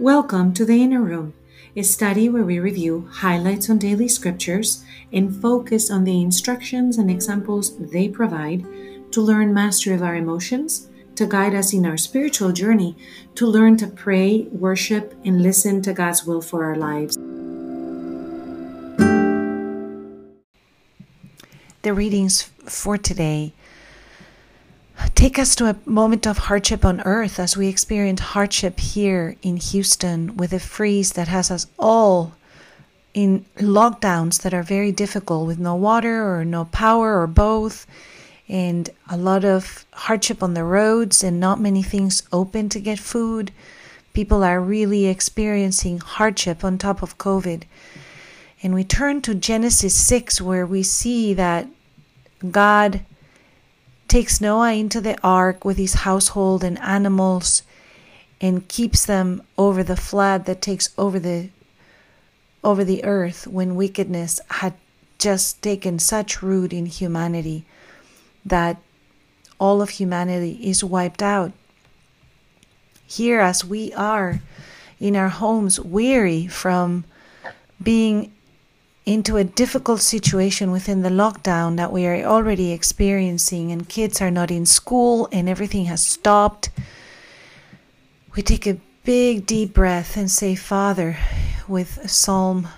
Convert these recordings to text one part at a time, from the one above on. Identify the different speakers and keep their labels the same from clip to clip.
Speaker 1: Welcome to the Inner Room, a study where we review highlights on daily scriptures and focus on the instructions and examples they provide to learn mastery of our emotions, to guide us in our spiritual journey, to learn to pray, worship, and listen to God's will for our lives.
Speaker 2: The readings for today take us to a moment of hardship on earth as we experience hardship here in Houston with a freeze that has us all in lockdowns that are very difficult with no water or no power or both and a lot of hardship on the roads and not many things open to get food. People are really experiencing hardship on top of COVID. And we turn to Genesis 6, where we see that God takes Noah into the ark with his household and animals and keeps them over the flood that takes over the over the earth when wickedness had just taken such root in humanity that all of humanity is wiped out. Here, as we are in our homes, weary from being into a difficult situation within the lockdown that we are already experiencing, and kids are not in school and everything has stopped, we take a big deep breath and say, Father, with Psalm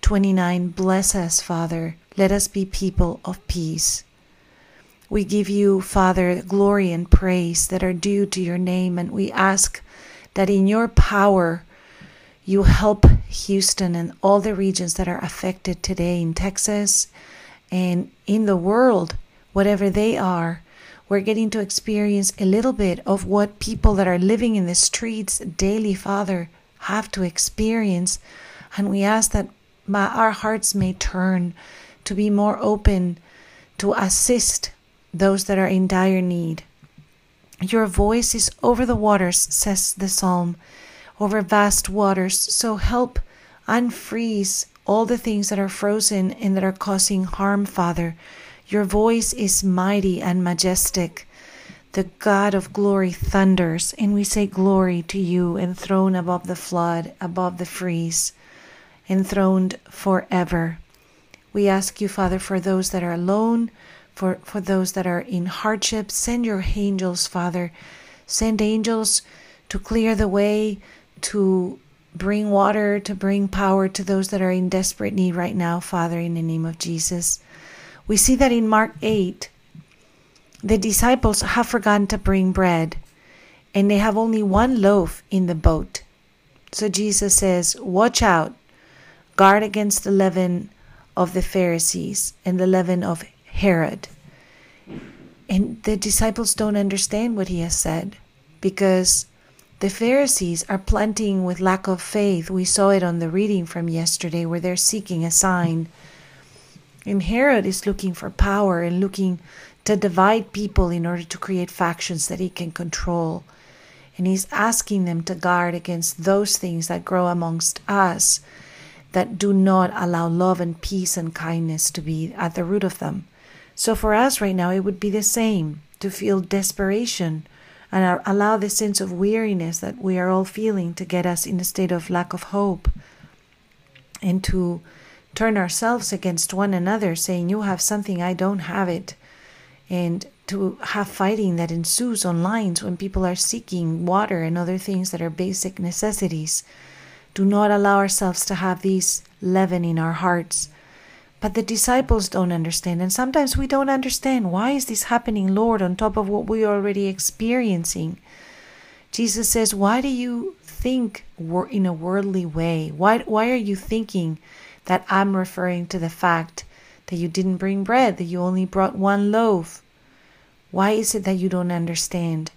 Speaker 2: 29, bless us, Father. Let us be people of peace. We give you, Father, glory and praise that are due to your name, and we ask that in your power, you help Houston and all the regions that are affected today in Texas and in the world, whatever they are. We're getting to experience a little bit of what people that are living in the streets daily, Father, have to experience. And we ask that my, our hearts may turn to be more open to assist those that are in dire need. Your voice is over the waters, says the psalm over vast waters. So help unfreeze all the things that are frozen and that are causing harm, Father. Your voice is mighty and majestic. The God of glory thunders, and we say glory to you, enthroned above the flood, above the freeze, enthroned forever. We ask you, Father, for those that are alone, for, for those that are in hardship, send your angels, Father. Send angels to clear the way, to bring water, to bring power to those that are in desperate need right now, Father, in the name of Jesus. We see that in Mark 8, the disciples have forgotten to bring bread, and they have only one loaf in the boat. So Jesus says, Watch out, guard against the leaven of the Pharisees and the leaven of Herod. And the disciples don't understand what he has said because the Pharisees are planting with lack of faith. We saw it on the reading from yesterday where they're seeking a sign. And Herod is looking for power and looking to divide people in order to create factions that he can control. And he's asking them to guard against those things that grow amongst us that do not allow love and peace and kindness to be at the root of them. So for us right now, it would be the same to feel desperation and allow the sense of weariness that we are all feeling to get us in a state of lack of hope and to turn ourselves against one another, saying, You have something, I don't have it. And to have fighting that ensues on lines when people are seeking water and other things that are basic necessities. Do not allow ourselves to have these leaven in our hearts but the disciples don't understand. And sometimes we don't understand why is this happening, Lord, on top of what we're already experiencing. Jesus says, Why do you think in a worldly way? Why, why are you thinking that I'm referring to the fact that you didn't bring bread, that you only brought one loaf? Why is it that you don't understand?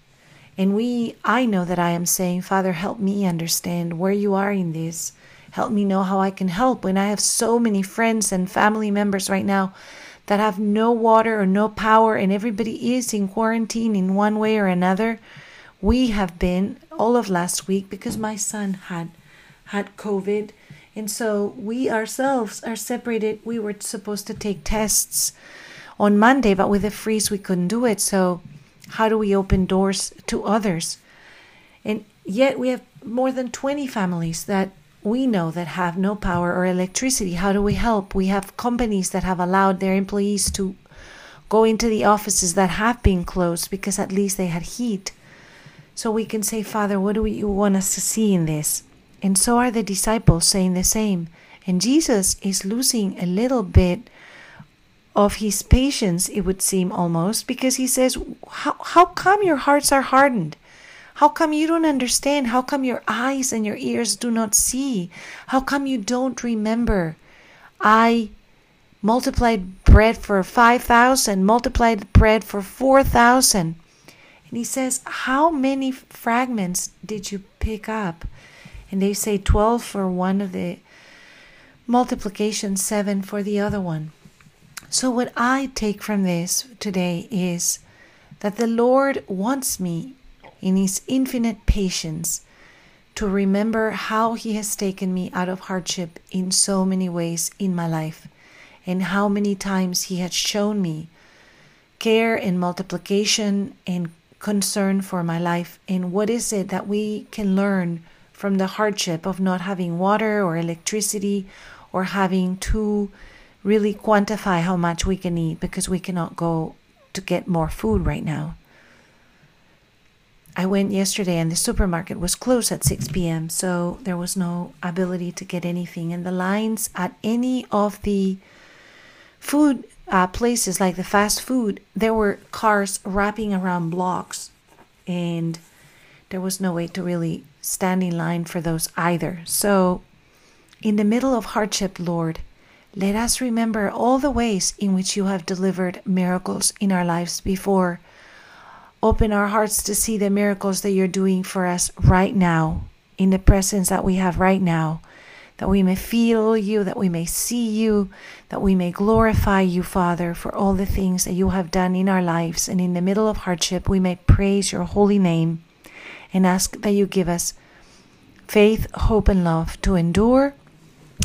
Speaker 2: And we, I know that I am saying, Father, help me understand where you are in this. Help me know how I can help when I have so many friends and family members right now that have no water or no power and everybody is in quarantine in one way or another. We have been all of last week because my son had had COVID. And so we ourselves are separated. We were supposed to take tests on Monday, but with the freeze, we couldn't do it. So, how do we open doors to others? And yet, we have more than 20 families that we know that have no power or electricity. How do we help? We have companies that have allowed their employees to go into the offices that have been closed because at least they had heat. So we can say, Father, what do you want us to see in this? And so are the disciples saying the same. And Jesus is losing a little bit of his patience, it would seem almost, because he says, How, how come your hearts are hardened? How come you don't understand? How come your eyes and your ears do not see? How come you don't remember? I multiplied bread for 5,000, multiplied bread for 4,000. And he says, How many fragments did you pick up? And they say 12 for one of the multiplication, 7 for the other one. So, what I take from this today is that the Lord wants me, in His infinite patience, to remember how He has taken me out of hardship in so many ways in my life, and how many times He has shown me care and multiplication and concern for my life, and what is it that we can learn from the hardship of not having water or electricity or having to really quantify how much we can eat because we cannot go to get more food right now. I went yesterday and the supermarket was closed at 6 p.m., so there was no ability to get anything. And the lines at any of the food uh, places, like the fast food, there were cars wrapping around blocks, and there was no way to really stand in line for those either. So, in the middle of hardship, Lord, let us remember all the ways in which you have delivered miracles in our lives before. Open our hearts to see the miracles that you're doing for us right now, in the presence that we have right now, that we may feel you, that we may see you, that we may glorify you, Father, for all the things that you have done in our lives. And in the middle of hardship, we may praise your holy name and ask that you give us faith, hope, and love to endure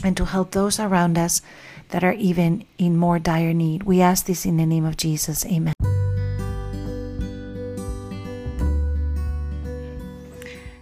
Speaker 2: and to help those around us that are even in more dire need. We ask this in the name of Jesus. Amen.